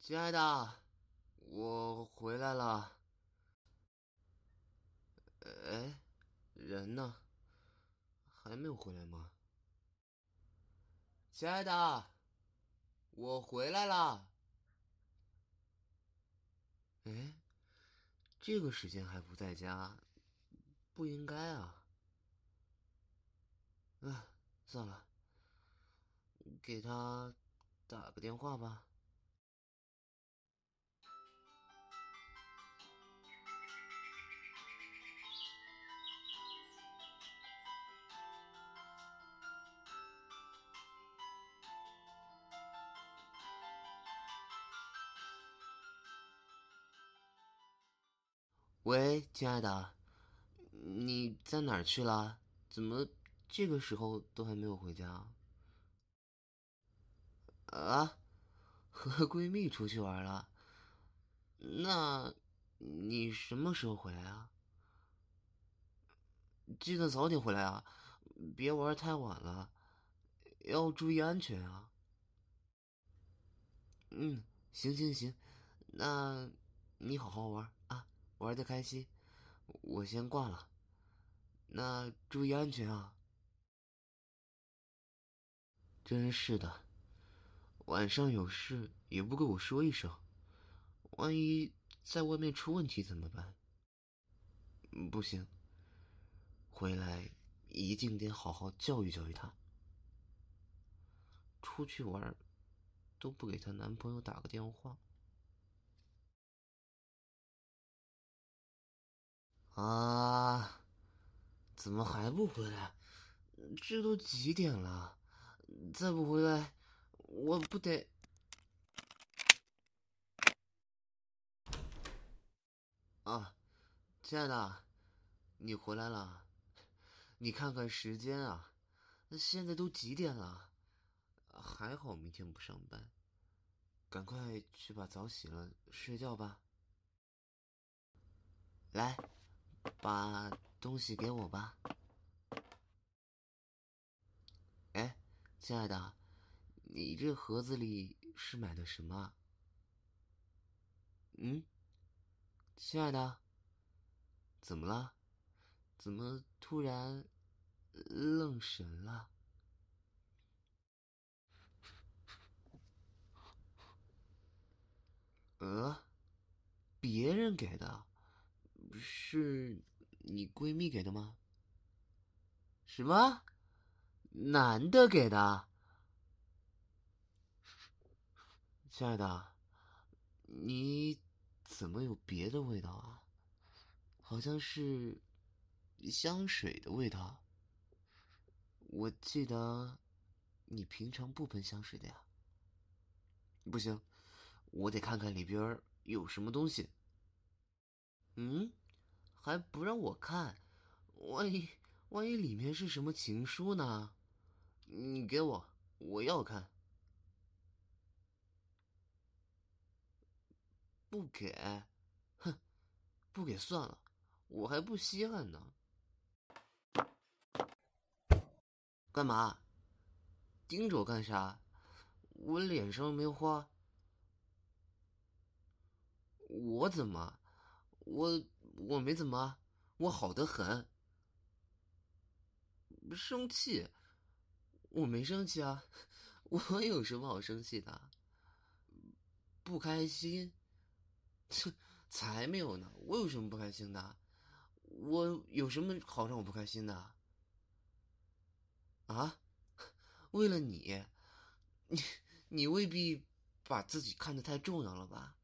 亲爱的，我回来了。哎，人呢？还没有回来吗？亲爱的，我回来了。哎，这个时间还不在家，不应该啊。啊，算了，给他打个电话吧。喂，亲爱的，你在哪儿去了？怎么这个时候都还没有回家？啊，和闺蜜出去玩了？那，你什么时候回来啊？记得早点回来啊，别玩太晚了，要注意安全啊。嗯，行行行，那你好好玩。玩的开心，我先挂了。那注意安全啊！真是的，晚上有事也不跟我说一声，万一在外面出问题怎么办？不行，回来一定得好好教育教育她。出去玩都不给她男朋友打个电话。啊！怎么还不回来？这都几点了？再不回来，我不得……啊，亲爱的，你回来了？你看看时间啊，现在都几点了？还好明天不上班，赶快去把澡洗了，睡觉吧。来。把东西给我吧。哎，亲爱的，你这盒子里是买的什么？嗯，亲爱的，怎么了？怎么突然愣神了？呃，别人给的。是你闺蜜给的吗？什么？男的给的？亲爱的，你怎么有别的味道啊？好像是香水的味道。我记得你平常不喷香水的呀。不行，我得看看里边有什么东西。嗯，还不让我看，万一万一里面是什么情书呢？你给我，我要看。不给，哼，不给算了，我还不稀罕呢。干嘛？盯着我干啥？我脸上没花。我怎么？我我没怎么，我好的很。生气？我没生气啊，我有什么好生气的？不开心？切，才没有呢！我有什么不开心的？我有什么好让我不开心的？啊？为了你，你你未必把自己看得太重要了吧？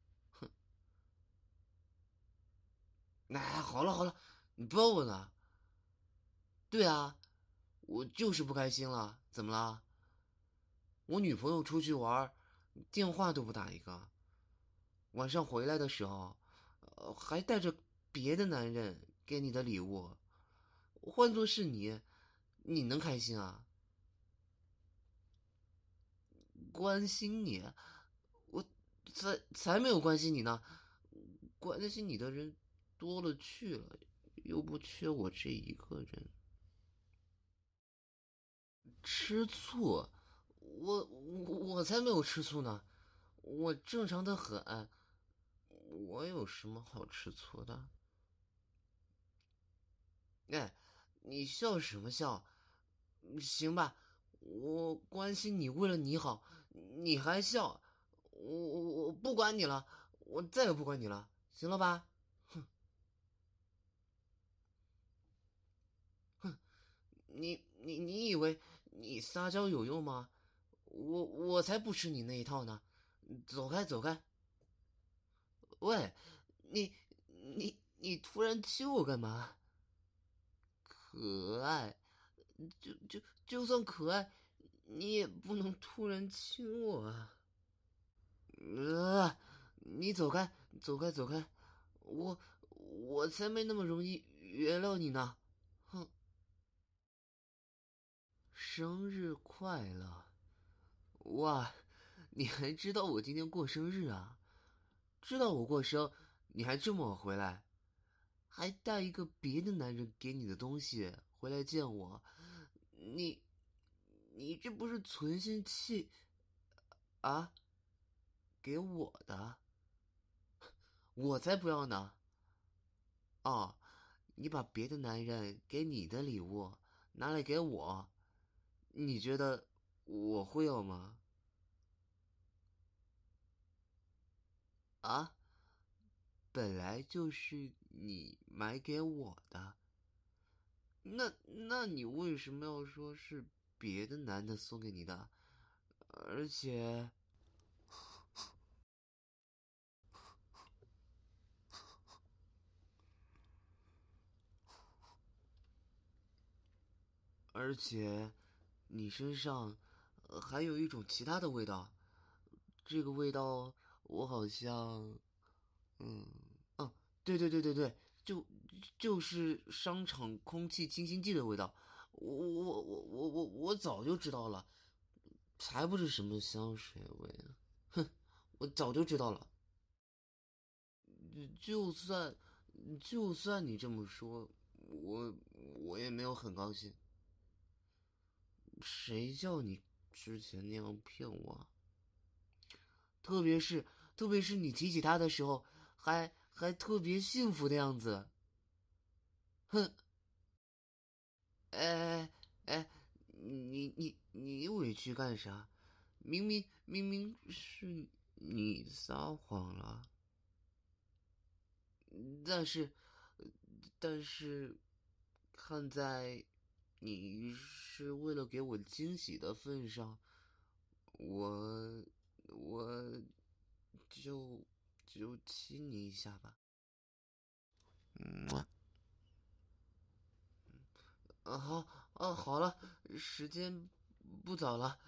哎，好了好了，你不要问了。对啊，我就是不开心了，怎么了？我女朋友出去玩，电话都不打一个。晚上回来的时候，呃，还带着别的男人给你的礼物。换做是你，你能开心啊？关心你？我才才没有关心你呢，关心你的人。多了去了，又不缺我这一个人。吃醋？我我我才没有吃醋呢！我正常的很，我有什么好吃醋的？哎，你笑什么笑？行吧，我关心你，为了你好，你还笑？我我我不管你了，我再也不管你了，行了吧？哼，哼，你你你以为你撒娇有用吗？我我才不吃你那一套呢！走开走开！喂，你你你突然亲我干嘛？可爱，就就就算可爱，你也不能突然亲我啊！呃，你走开，走开，走开！我我才没那么容易原谅你呢！哼！生日快乐！哇，你还知道我今天过生日啊？知道我过生，你还这么晚回来，还带一个别的男人给你的东西回来见我，你，你这不是存心气啊？给我的，我才不要呢！哦，你把别的男人给你的礼物拿来给我，你觉得我会要吗？啊，本来就是你买给我的，那那你为什么要说是别的男的送给你的？而且。而且，你身上还有一种其他的味道，这个味道我好像，嗯，哦，对对对对对，就就是商场空气清新剂的味道，我我我我我我早就知道了，才不是什么香水味呢，哼，我早就知道了，就算就算你这么说，我我也没有很高兴。谁叫你之前那样骗我？特别是特别是你提起他的时候，还还特别幸福的样子。哼！哎哎，你你你委屈干啥？明明明明是你撒谎了。但是但是，看在。你是为了给我惊喜的份上，我我就就亲你一下吧。嗯，啊好啊好了，时间不早了，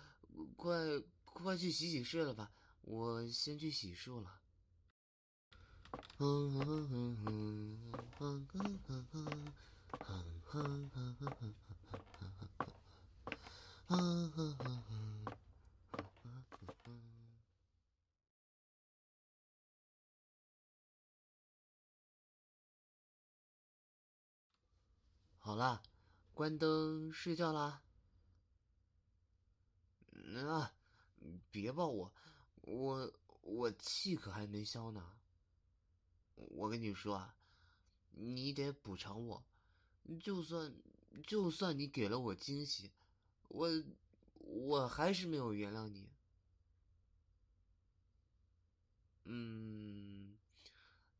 快快去洗洗睡了吧，我先去洗漱了。好啦，关灯睡觉啦。啊，别抱我，我我气可还没消呢。我跟你说啊，你得补偿我。就算就算你给了我惊喜，我我还是没有原谅你。嗯，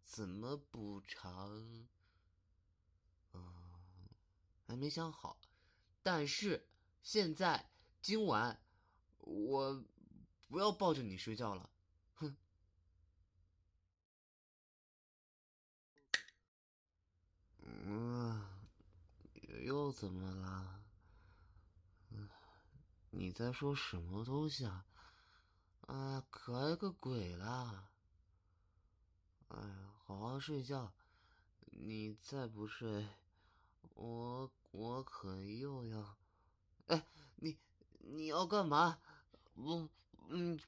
怎么补偿？嗯，还没想好。但是现在今晚我不要抱着你睡觉了。哼。嗯。又怎么了？你在说什么东西啊？啊，可爱个鬼啦！哎呀，好好睡觉，你再不睡，我我可又要……哎，你你要干嘛？我嗯。